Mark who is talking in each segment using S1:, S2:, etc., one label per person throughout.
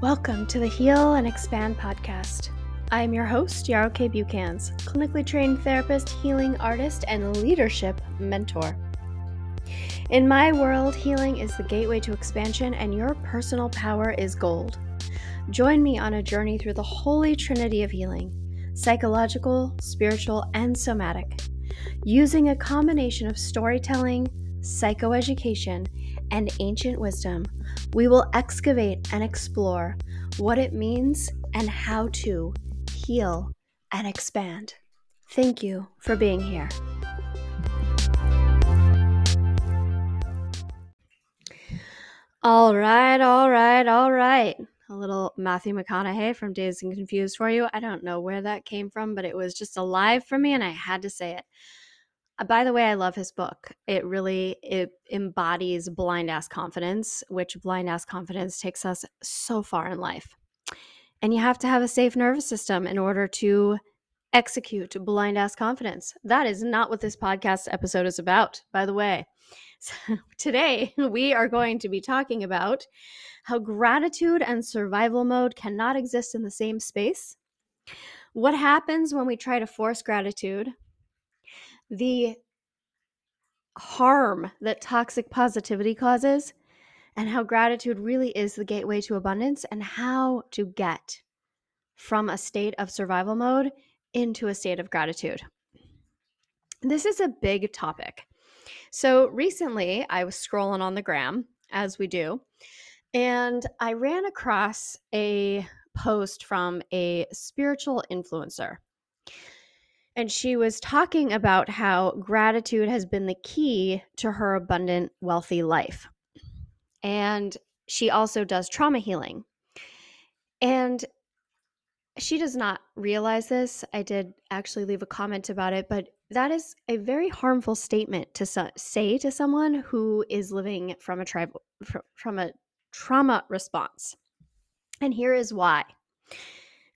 S1: Welcome to the Heal and Expand podcast. I am your host, Yarrow Kae Bucans, clinically trained therapist, healing artist, and leadership mentor. In my world, healing is the gateway to expansion, and your personal power is gold. Join me on a journey through the holy trinity of healing psychological, spiritual, and somatic, using a combination of storytelling, psychoeducation, and ancient wisdom. We will excavate and explore what it means and how to heal and expand. Thank you for being here. All right, all right, all right. A little Matthew McConaughey from Dazed and Confused for you. I don't know where that came from, but it was just alive for me and I had to say it. Uh, by the way, I love his book. It really it embodies blind ass confidence, which blind ass confidence takes us so far in life. And you have to have a safe nervous system in order to execute blind ass confidence. That is not what this podcast episode is about, by the way. So today, we are going to be talking about how gratitude and survival mode cannot exist in the same space. What happens when we try to force gratitude? The harm that toxic positivity causes, and how gratitude really is the gateway to abundance, and how to get from a state of survival mode into a state of gratitude. This is a big topic. So recently, I was scrolling on the gram, as we do, and I ran across a post from a spiritual influencer. And she was talking about how gratitude has been the key to her abundant, wealthy life. And she also does trauma healing. And she does not realize this. I did actually leave a comment about it, but that is a very harmful statement to say to someone who is living from a tribal from a trauma response. And here is why.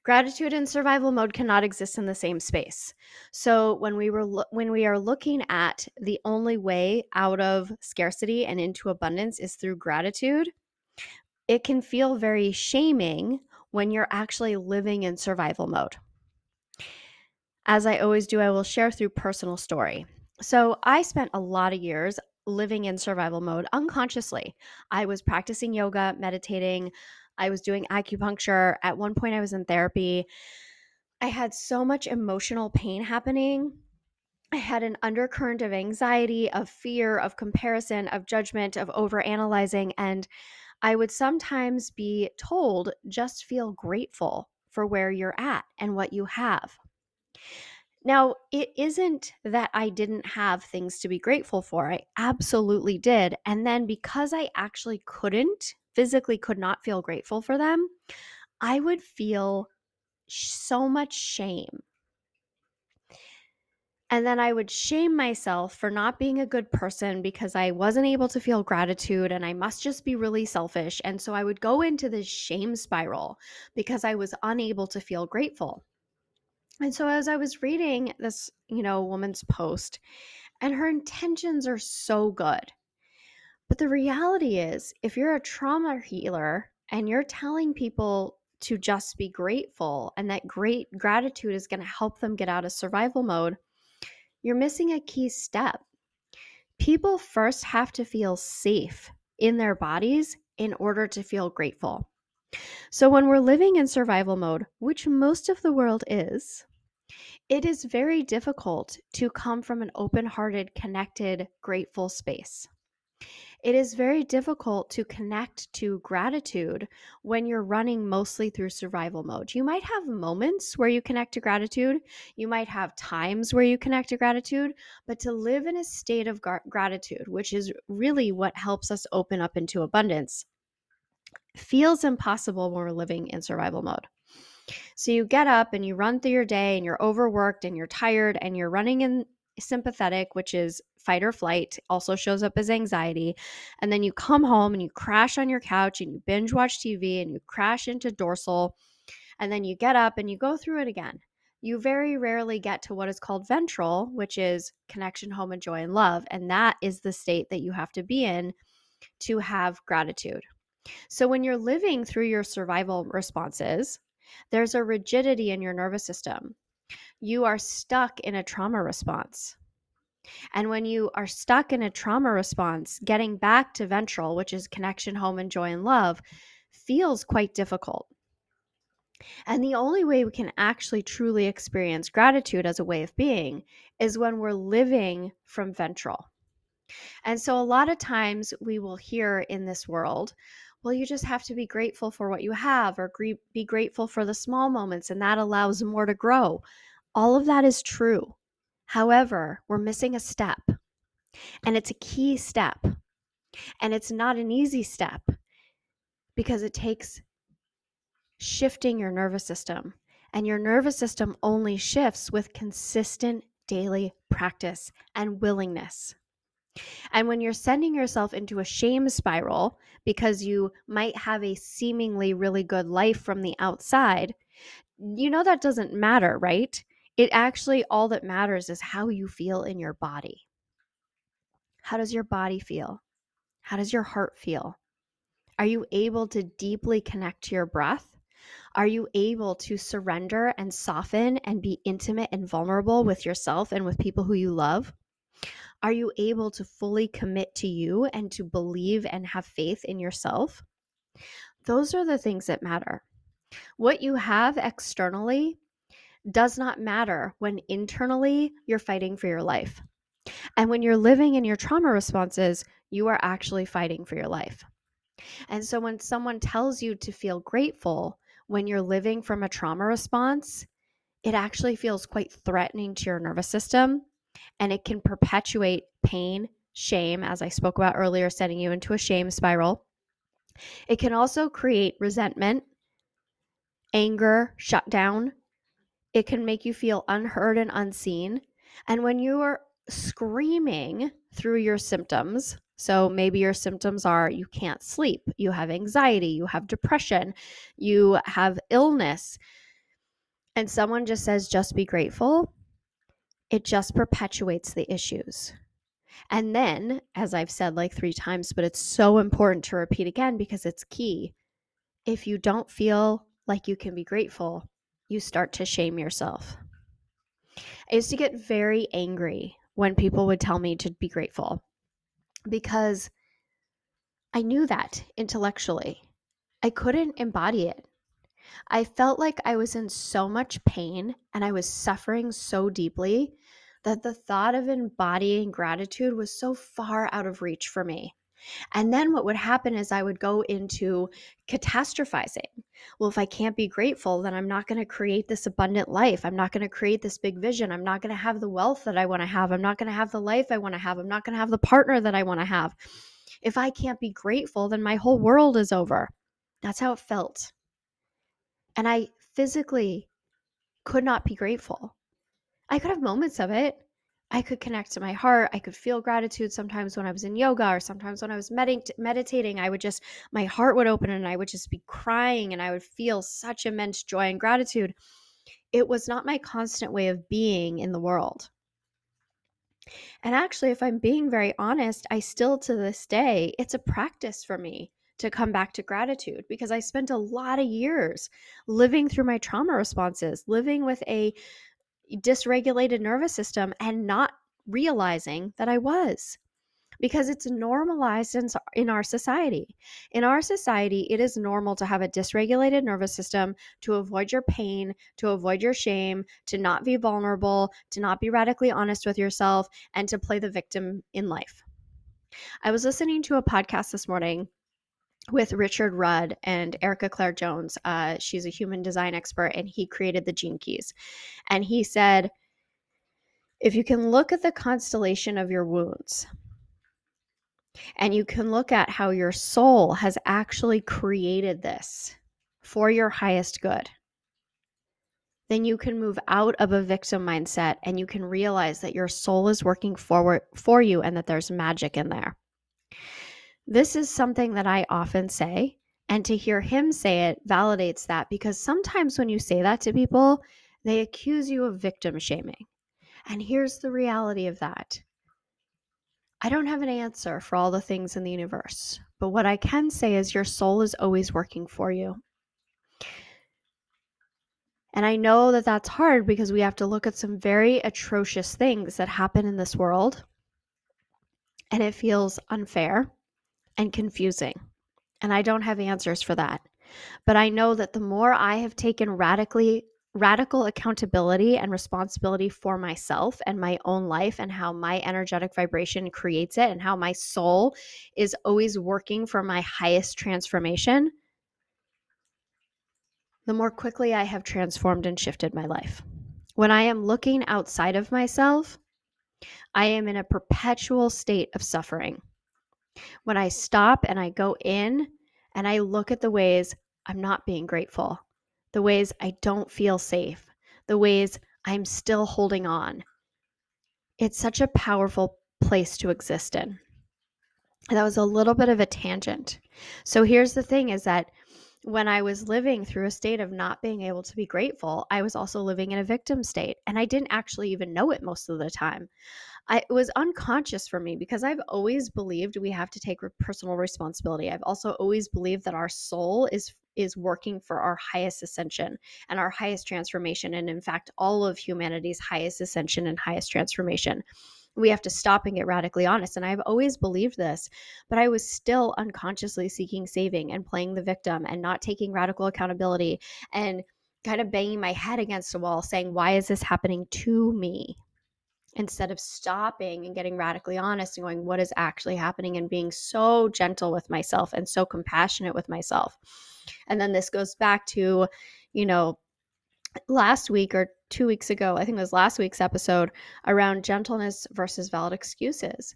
S1: Gratitude and survival mode cannot exist in the same space. So when we were lo- when we are looking at the only way out of scarcity and into abundance is through gratitude, it can feel very shaming when you're actually living in survival mode. As I always do, I will share through personal story. So, I spent a lot of years living in survival mode unconsciously. I was practicing yoga, meditating, I was doing acupuncture. At one point, I was in therapy. I had so much emotional pain happening. I had an undercurrent of anxiety, of fear, of comparison, of judgment, of overanalyzing. And I would sometimes be told just feel grateful for where you're at and what you have. Now, it isn't that I didn't have things to be grateful for. I absolutely did. And then because I actually couldn't, physically could not feel grateful for them, I would feel so much shame and then I would shame myself for not being a good person because I wasn't able to feel gratitude and I must just be really selfish. And so I would go into this shame spiral because I was unable to feel grateful. And so as I was reading this, you know, woman's post, and her intentions are so good. But the reality is, if you're a trauma healer and you're telling people to just be grateful and that great gratitude is going to help them get out of survival mode, you're missing a key step. People first have to feel safe in their bodies in order to feel grateful. So, when we're living in survival mode, which most of the world is, it is very difficult to come from an open hearted, connected, grateful space it is very difficult to connect to gratitude when you're running mostly through survival mode. You might have moments where you connect to gratitude, you might have times where you connect to gratitude, but to live in a state of gratitude, which is really what helps us open up into abundance, feels impossible when we're living in survival mode. So you get up and you run through your day and you're overworked and you're tired and you're running in sympathetic, which is fight or flight, also shows up as anxiety. And then you come home and you crash on your couch and you binge watch TV and you crash into dorsal. And then you get up and you go through it again. You very rarely get to what is called ventral, which is connection, home, and joy and love. And that is the state that you have to be in to have gratitude. So when you're living through your survival responses, there's a rigidity in your nervous system. You are stuck in a trauma response. And when you are stuck in a trauma response, getting back to ventral, which is connection, home, and joy and love, feels quite difficult. And the only way we can actually truly experience gratitude as a way of being is when we're living from ventral. And so, a lot of times we will hear in this world, well, you just have to be grateful for what you have or be grateful for the small moments, and that allows more to grow. All of that is true. However, we're missing a step, and it's a key step, and it's not an easy step because it takes shifting your nervous system. And your nervous system only shifts with consistent daily practice and willingness. And when you're sending yourself into a shame spiral because you might have a seemingly really good life from the outside, you know that doesn't matter, right? It actually, all that matters is how you feel in your body. How does your body feel? How does your heart feel? Are you able to deeply connect to your breath? Are you able to surrender and soften and be intimate and vulnerable with yourself and with people who you love? Are you able to fully commit to you and to believe and have faith in yourself? Those are the things that matter. What you have externally does not matter when internally you're fighting for your life. And when you're living in your trauma responses, you are actually fighting for your life. And so when someone tells you to feel grateful when you're living from a trauma response, it actually feels quite threatening to your nervous system and it can perpetuate pain, shame, as I spoke about earlier, setting you into a shame spiral. It can also create resentment, anger, shutdown. It can make you feel unheard and unseen. And when you are screaming through your symptoms, so maybe your symptoms are you can't sleep, you have anxiety, you have depression, you have illness, and someone just says, just be grateful, it just perpetuates the issues. And then, as I've said like three times, but it's so important to repeat again because it's key. If you don't feel like you can be grateful, you start to shame yourself. I used to get very angry when people would tell me to be grateful because I knew that intellectually. I couldn't embody it. I felt like I was in so much pain and I was suffering so deeply that the thought of embodying gratitude was so far out of reach for me. And then what would happen is I would go into catastrophizing. Well, if I can't be grateful, then I'm not going to create this abundant life. I'm not going to create this big vision. I'm not going to have the wealth that I want to have. I'm not going to have the life I want to have. I'm not going to have the partner that I want to have. If I can't be grateful, then my whole world is over. That's how it felt. And I physically could not be grateful. I could have moments of it. I could connect to my heart. I could feel gratitude sometimes when I was in yoga or sometimes when I was meditating. I would just, my heart would open and I would just be crying and I would feel such immense joy and gratitude. It was not my constant way of being in the world. And actually, if I'm being very honest, I still to this day, it's a practice for me to come back to gratitude because I spent a lot of years living through my trauma responses, living with a dysregulated nervous system and not realizing that I was because it's normalized in, in our society. In our society, it is normal to have a dysregulated nervous system, to avoid your pain, to avoid your shame, to not be vulnerable, to not be radically honest with yourself, and to play the victim in life. I was listening to a podcast this morning with Richard Rudd and Erica Claire Jones. Uh, she's a human design expert, and he created the Gene Keys. And he said, if you can look at the constellation of your wounds, and you can look at how your soul has actually created this for your highest good, then you can move out of a victim mindset and you can realize that your soul is working forward for you and that there's magic in there. This is something that I often say. And to hear him say it validates that because sometimes when you say that to people, they accuse you of victim shaming. And here's the reality of that I don't have an answer for all the things in the universe, but what I can say is your soul is always working for you. And I know that that's hard because we have to look at some very atrocious things that happen in this world. And it feels unfair and confusing. And I don't have answers for that. But I know that the more I have taken radically radical accountability and responsibility for myself and my own life and how my energetic vibration creates it and how my soul is always working for my highest transformation, the more quickly I have transformed and shifted my life. When I am looking outside of myself, I am in a perpetual state of suffering. When I stop and I go in and I look at the ways I'm not being grateful, the ways I don't feel safe, the ways I'm still holding on. It's such a powerful place to exist in. That was a little bit of a tangent. So here's the thing is that when I was living through a state of not being able to be grateful, I was also living in a victim state. And I didn't actually even know it most of the time. I, it was unconscious for me because I've always believed we have to take personal responsibility. I've also always believed that our soul is is working for our highest ascension and our highest transformation and in fact all of humanity's highest ascension and highest transformation we have to stop and get radically honest. And I've always believed this, but I was still unconsciously seeking saving and playing the victim and not taking radical accountability and kind of banging my head against a wall saying, Why is this happening to me? Instead of stopping and getting radically honest and going, What is actually happening? and being so gentle with myself and so compassionate with myself. And then this goes back to, you know, last week or two weeks ago, I think it was last week's episode around gentleness versus valid excuses.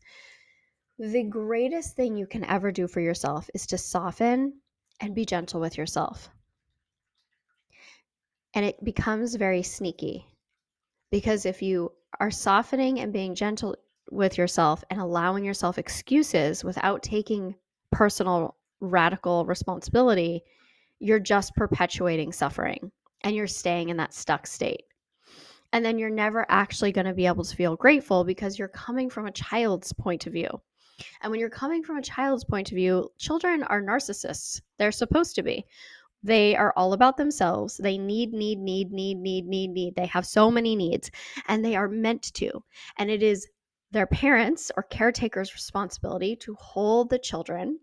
S1: The greatest thing you can ever do for yourself is to soften and be gentle with yourself. And it becomes very sneaky because if you are softening and being gentle with yourself and allowing yourself excuses without taking personal radical responsibility, you're just perpetuating suffering and you're staying in that stuck state. And then you're never actually going to be able to feel grateful because you're coming from a child's point of view. And when you're coming from a child's point of view, children are narcissists. They're supposed to be. They are all about themselves. They need, need, need, need, need, need, need. They have so many needs and they are meant to. And it is their parents or caretakers' responsibility to hold the children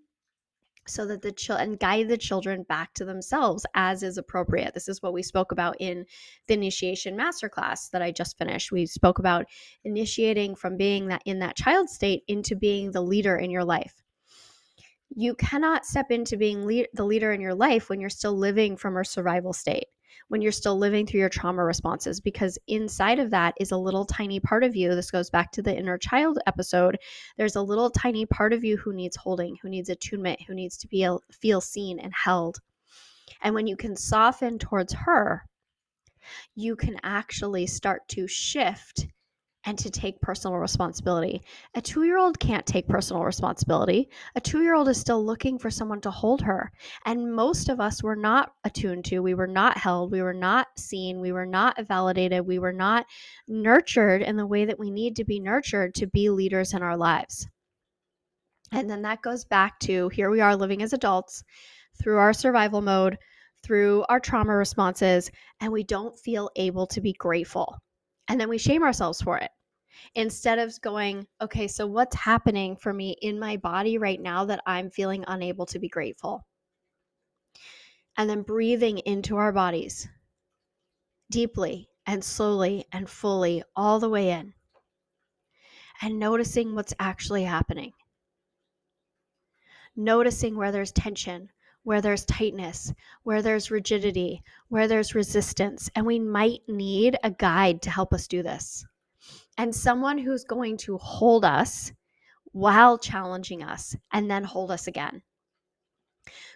S1: so that the children and guide the children back to themselves as is appropriate. This is what we spoke about in the initiation masterclass that I just finished. We spoke about initiating from being that in that child state into being the leader in your life. You cannot step into being le- the leader in your life when you're still living from a survival state when you're still living through your trauma responses because inside of that is a little tiny part of you this goes back to the inner child episode there's a little tiny part of you who needs holding who needs attunement who needs to be feel seen and held. And when you can soften towards her you can actually start to shift and to take personal responsibility. A two year old can't take personal responsibility. A two year old is still looking for someone to hold her. And most of us were not attuned to, we were not held, we were not seen, we were not validated, we were not nurtured in the way that we need to be nurtured to be leaders in our lives. And then that goes back to here we are living as adults through our survival mode, through our trauma responses, and we don't feel able to be grateful and then we shame ourselves for it instead of going, okay, so what's happening for me in my body right now that I'm feeling unable to be grateful? And then breathing into our bodies deeply and slowly and fully all the way in and noticing what's actually happening. Noticing where there's tension, where there's tightness, where there's rigidity, where there's resistance. And we might need a guide to help us do this. And someone who's going to hold us while challenging us and then hold us again.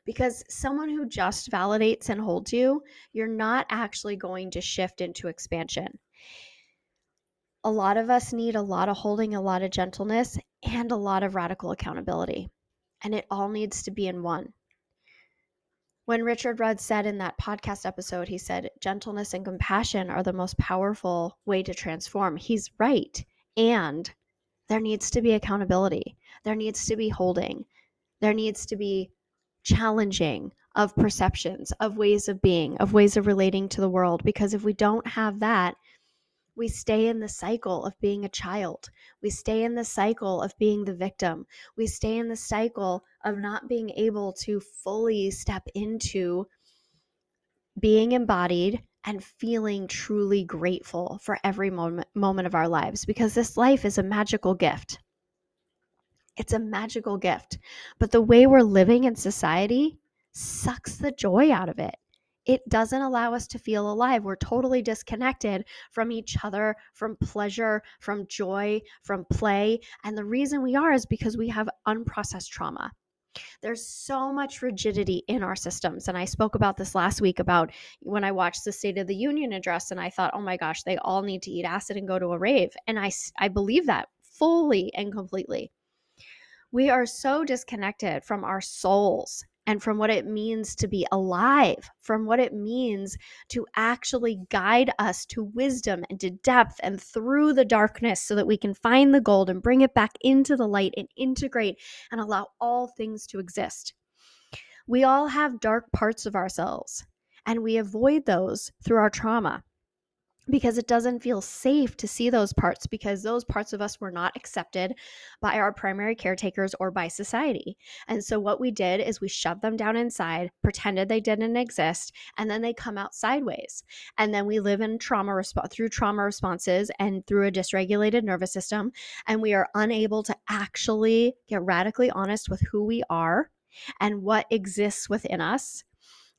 S1: Because someone who just validates and holds you, you're not actually going to shift into expansion. A lot of us need a lot of holding, a lot of gentleness, and a lot of radical accountability. And it all needs to be in one when Richard Rudd said in that podcast episode, he said, gentleness and compassion are the most powerful way to transform. He's right. And there needs to be accountability. There needs to be holding. There needs to be challenging of perceptions, of ways of being, of ways of relating to the world. Because if we don't have that, we stay in the cycle of being a child. We stay in the cycle of being the victim. We stay in the cycle of not being able to fully step into being embodied and feeling truly grateful for every moment, moment of our lives because this life is a magical gift. It's a magical gift. But the way we're living in society sucks the joy out of it it doesn't allow us to feel alive. We're totally disconnected from each other, from pleasure, from joy, from play. And the reason we are is because we have unprocessed trauma. There's so much rigidity in our systems. And I spoke about this last week about when I watched the State of the Union address and I thought, oh my gosh, they all need to eat acid and go to a rave. And I, I believe that fully and completely. We are so disconnected from our souls and from what it means to be alive, from what it means to actually guide us to wisdom and to depth and through the darkness so that we can find the gold and bring it back into the light and integrate and allow all things to exist. We all have dark parts of ourselves, and we avoid those through our trauma because it doesn't feel safe to see those parts because those parts of us were not accepted by our primary caretakers or by society. And so what we did is we shoved them down inside, pretended they didn't exist, and then they come out sideways. And then we live in trauma resp- through trauma responses and through a dysregulated nervous system and we are unable to actually get radically honest with who we are and what exists within us.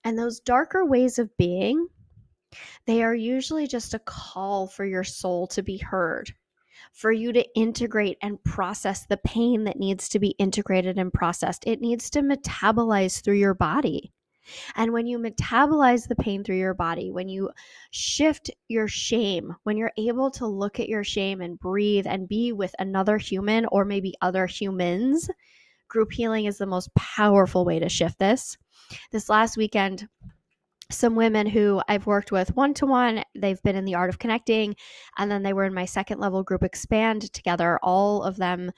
S1: And those darker ways of being they are usually just a call for your soul to be heard, for you to integrate and process the pain that needs to be integrated and processed. It needs to metabolize through your body. And when you metabolize the pain through your body, when you shift your shame, when you're able to look at your shame and breathe and be with another human or maybe other humans, group healing is the most powerful way to shift this. This last weekend, some women who I've worked with one to one. They've been in the art of connecting. And then they were in my second level group expand together. All of them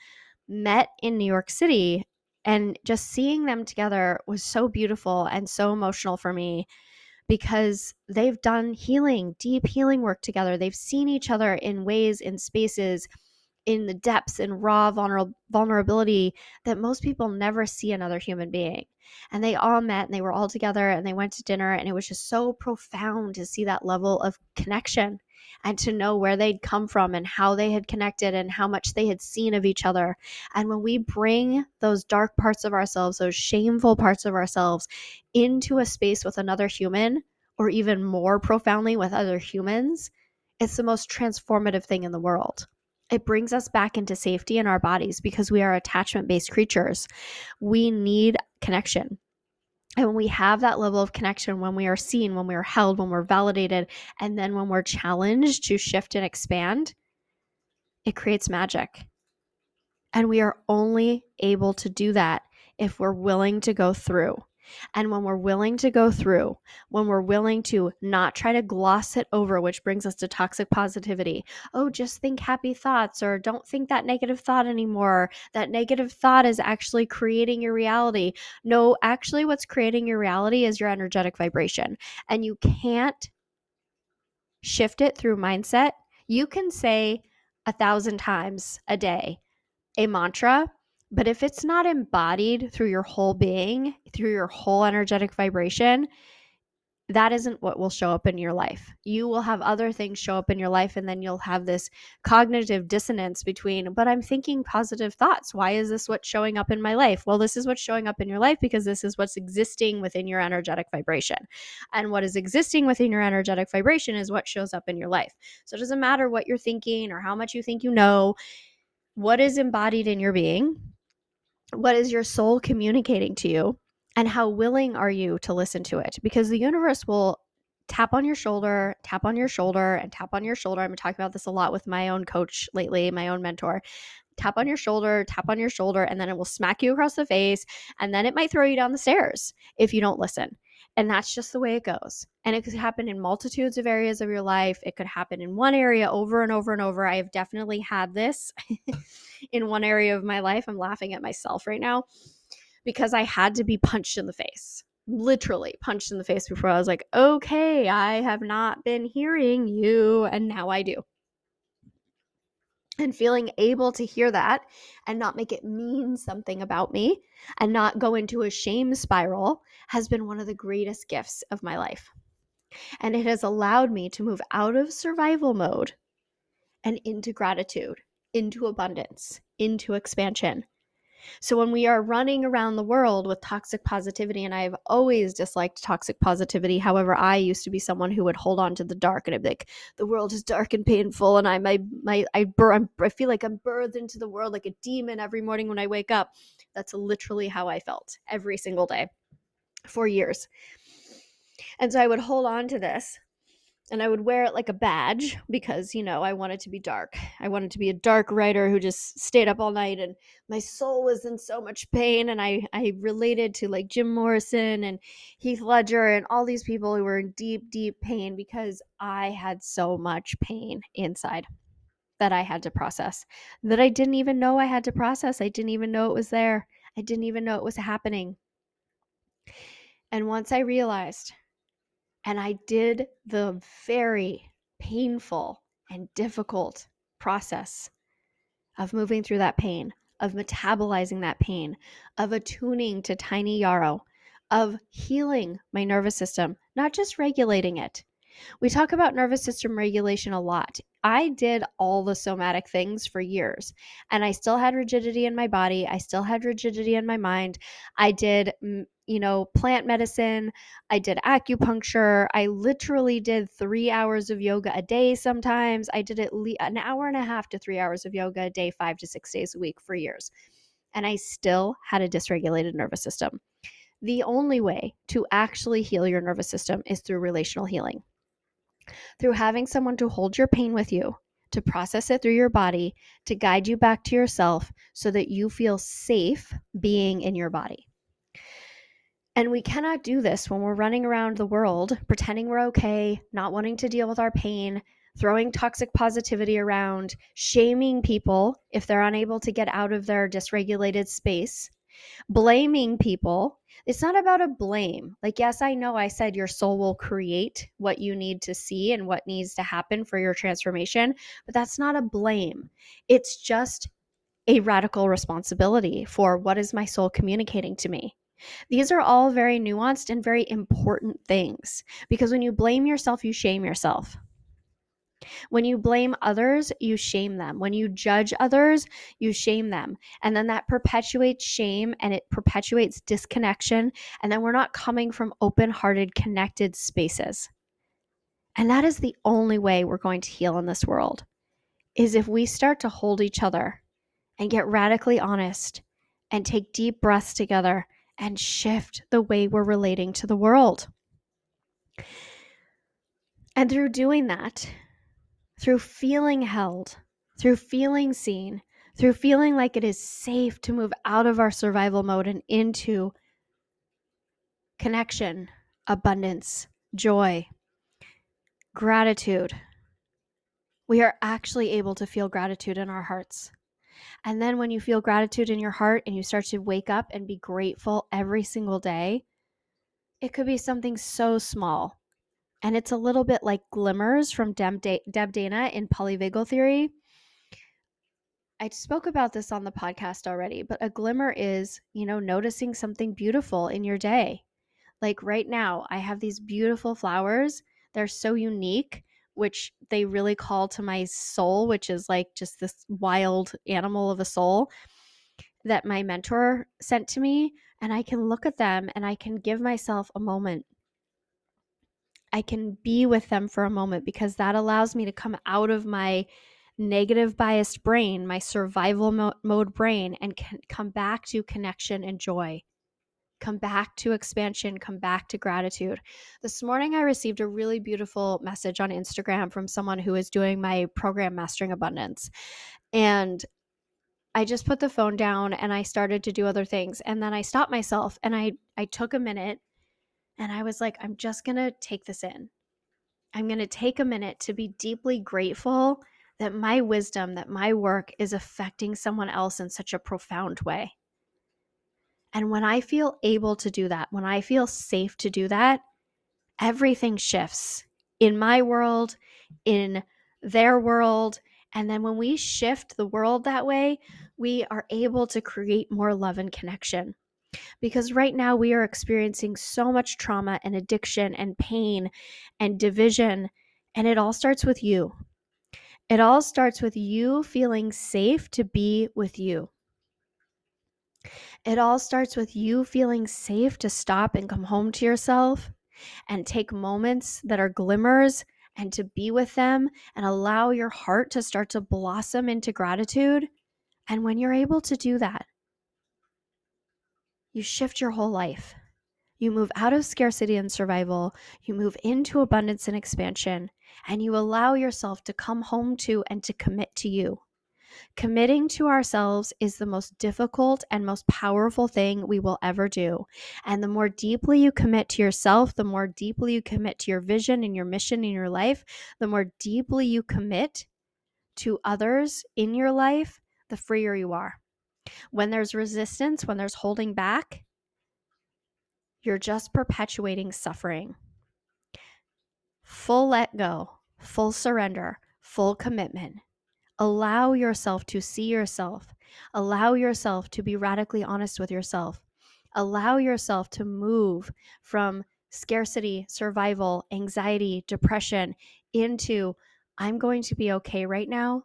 S1: met in New York City. And just seeing them together was so beautiful and so emotional for me because they've done healing, deep healing work together. They've seen each other in ways, in spaces in the depths and raw vulnerability that most people never see another human being. And they all met and they were all together and they went to dinner. And it was just so profound to see that level of connection and to know where they'd come from and how they had connected and how much they had seen of each other. And when we bring those dark parts of ourselves, those shameful parts of ourselves into a space with another human, or even more profoundly with other humans, it's the most transformative thing in the world it brings us back into safety in our bodies because we are attachment based creatures. We need connection. And when we have that level of connection, when we are seen, when we are held, when we're validated, and then when we're challenged to shift and expand, it creates magic. And we are only able to do that if we're willing to go through and when we're willing to go through, when we're willing to not try to gloss it over, which brings us to toxic positivity. Oh, just think happy thoughts, or don't think that negative thought anymore. That negative thought is actually creating your reality. No, actually, what's creating your reality is your energetic vibration. And you can't shift it through mindset. You can say a thousand times a day a mantra but if it's not embodied through your whole being, through your whole energetic vibration, that isn't what will show up in your life. You will have other things show up in your life, and then you'll have this cognitive dissonance between, but I'm thinking positive thoughts. Why is this what's showing up in my life? Well, this is what's showing up in your life because this is what's existing within your energetic vibration. And what is existing within your energetic vibration is what shows up in your life. So it doesn't matter what you're thinking or how much you think you know, what is embodied in your being what is your soul communicating to you and how willing are you to listen to it? Because the universe will tap on your shoulder tap on your shoulder and tap on your shoulder. I've been talking about this a lot with my own coach lately my own mentor. Tap on your shoulder tap on your shoulder and then it will smack you across the face and then it might throw you down the stairs if you don't listen And that's just the way it goes. And it could happen in multitudes of areas of your life. It could happen in one area over and over and over. I have definitely had this in one area of my life. I'm laughing at myself right now because I had to be punched in the face, literally punched in the face before I was like, okay, I have not been hearing you. And now I do. And feeling able to hear that and not make it mean something about me and not go into a shame spiral has been one of the greatest gifts of my life. And it has allowed me to move out of survival mode and into gratitude, into abundance, into expansion. So when we are running around the world with toxic positivity, and I've always disliked toxic positivity. However, I used to be someone who would hold on to the dark and I'd be like, the world is dark and painful, and I my my I bur- I feel like I'm birthed into the world like a demon every morning when I wake up. That's literally how I felt every single day for years. And so I would hold on to this and I would wear it like a badge because, you know, I wanted to be dark. I wanted to be a dark writer who just stayed up all night and my soul was in so much pain. And I, I related to like Jim Morrison and Heath Ledger and all these people who were in deep, deep pain because I had so much pain inside that I had to process that I didn't even know I had to process. I didn't even know it was there. I didn't even know it was happening. And once I realized and I did the very painful and difficult process of moving through that pain, of metabolizing that pain, of attuning to tiny Yarrow, of healing my nervous system, not just regulating it. We talk about nervous system regulation a lot. I did all the somatic things for years and I still had rigidity in my body. I still had rigidity in my mind. I did mm, you know, plant medicine. I did acupuncture. I literally did three hours of yoga a day sometimes. I did at least an hour and a half to three hours of yoga a day, five to six days a week for years. And I still had a dysregulated nervous system. The only way to actually heal your nervous system is through relational healing, through having someone to hold your pain with you, to process it through your body, to guide you back to yourself so that you feel safe being in your body. And we cannot do this when we're running around the world pretending we're okay, not wanting to deal with our pain, throwing toxic positivity around, shaming people if they're unable to get out of their dysregulated space, blaming people. It's not about a blame. Like, yes, I know I said your soul will create what you need to see and what needs to happen for your transformation, but that's not a blame. It's just a radical responsibility for what is my soul communicating to me. These are all very nuanced and very important things because when you blame yourself, you shame yourself. When you blame others, you shame them. When you judge others, you shame them. And then that perpetuates shame and it perpetuates disconnection. And then we're not coming from open hearted, connected spaces. And that is the only way we're going to heal in this world is if we start to hold each other and get radically honest and take deep breaths together and shift the way we're relating to the world. And through doing that, through feeling held, through feeling seen, through feeling like it is safe to move out of our survival mode and into connection, abundance, joy, gratitude, we are actually able to feel gratitude in our hearts. And then when you feel gratitude in your heart and you start to wake up and be grateful every single day, it could be something so small. And it's a little bit like glimmers from Deb, Deb Dana in polyvagal theory. I spoke about this on the podcast already, but a glimmer is, you know, noticing something beautiful in your day. Like right now, I have these beautiful flowers. They're so unique which they really call to my soul, which is like just this wild animal of a soul that my mentor sent to me. And I can look at them and I can give myself a moment. I can be with them for a moment because that allows me to come out of my negative biased brain, my survival mo- mode brain, and can come back to connection and joy come back to expansion, come back to gratitude. This morning, I received a really beautiful message on Instagram from someone who is doing my program, Mastering Abundance. And I just put the phone down and I started to do other things. And then I stopped myself and I, I took a minute And I was like, I'm just going to take this in. I'm going to take a minute to be deeply grateful that my wisdom, that my work is affecting someone else in such a profound way. And when I feel able to do that, when I feel safe to do that, everything shifts in my world, in their world. And then when we shift the world that way, we are able to create more love and connection. Because right now we are experiencing so much trauma and addiction and pain and division. And it all starts with you. It all starts with you feeling safe to be with you. It all starts with you feeling safe to stop and come home to yourself and take moments that are glimmers and to be with them and allow your heart to start to blossom into gratitude. And when you're able to do that, you shift your whole life. You move out of scarcity and survival, you move into abundance and expansion, and you allow yourself to come home to and to commit to you. Committing to ourselves is the most difficult and most powerful thing we will ever do. And the more deeply you commit to yourself, the more deeply you commit to your vision and your mission in your life, the more deeply you commit to others in your life, the freer you are. When there's resistance, when there's holding back, you're just perpetuating suffering. Full let go, full surrender, full commitment Allow yourself to see yourself. Allow yourself to be radically honest with yourself. Allow yourself to move from scarcity, survival, anxiety, depression into I'm going to be okay right now.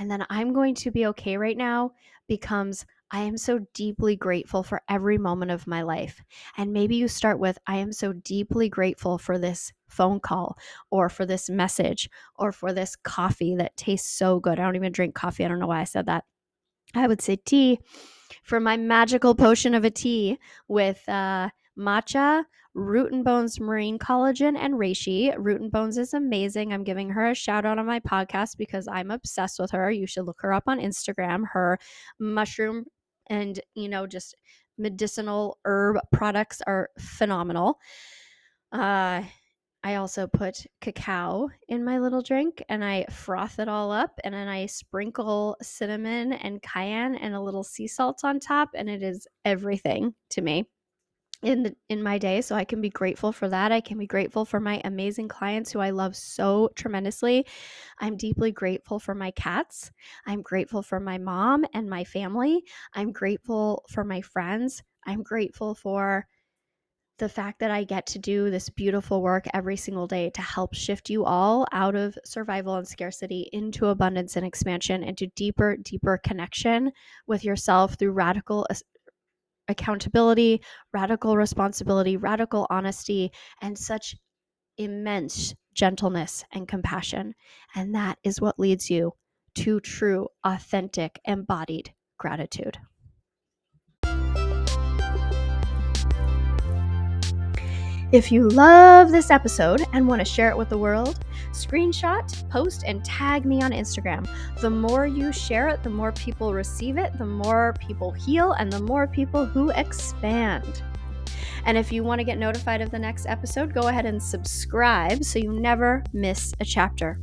S1: And then I'm going to be okay right now becomes I am so deeply grateful for every moment of my life. And maybe you start with, I am so deeply grateful for this phone call or for this message or for this coffee that tastes so good. I don't even drink coffee. I don't know why I said that. I would say tea for my magical potion of a tea with uh, matcha, Root and Bones Marine Collagen, and Reishi. Root and Bones is amazing. I'm giving her a shout out on my podcast because I'm obsessed with her. You should look her up on Instagram. Her mushroom and, you know, just medicinal herb products are phenomenal. Uh, I also put cacao in my little drink and I froth it all up and then I sprinkle cinnamon and cayenne and a little sea salt on top and it is everything to me in the, in my day so I can be grateful for that. I can be grateful for my amazing clients who I love so tremendously. I'm deeply grateful for my cats. I'm grateful for my mom and my family. I'm grateful for my friends. I'm grateful for the fact that I get to do this beautiful work every single day to help shift you all out of survival and scarcity into abundance and expansion, into deeper, deeper connection with yourself through radical accountability, radical responsibility, radical honesty, and such immense gentleness and compassion. And that is what leads you to true, authentic, embodied gratitude. If you love this episode and want to share it with the world, screenshot, post, and tag me on Instagram. The more you share it, the more people receive it, the more people heal, and the more people who expand. And if you want to get notified of the next episode, go ahead and subscribe so you never miss a chapter.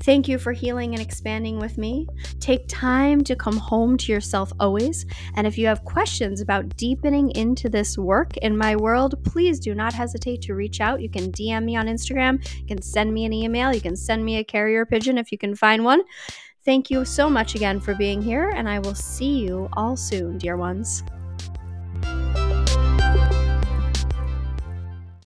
S1: Thank you for healing and expanding with me. Take time to come home to yourself always. And if you have questions about deepening into this work in my world, please do not hesitate to reach out. You can DM me on Instagram, you can send me an email, you can send me a carrier pigeon if you can find one. Thank you so much again for being here, and I will see you all soon, dear ones.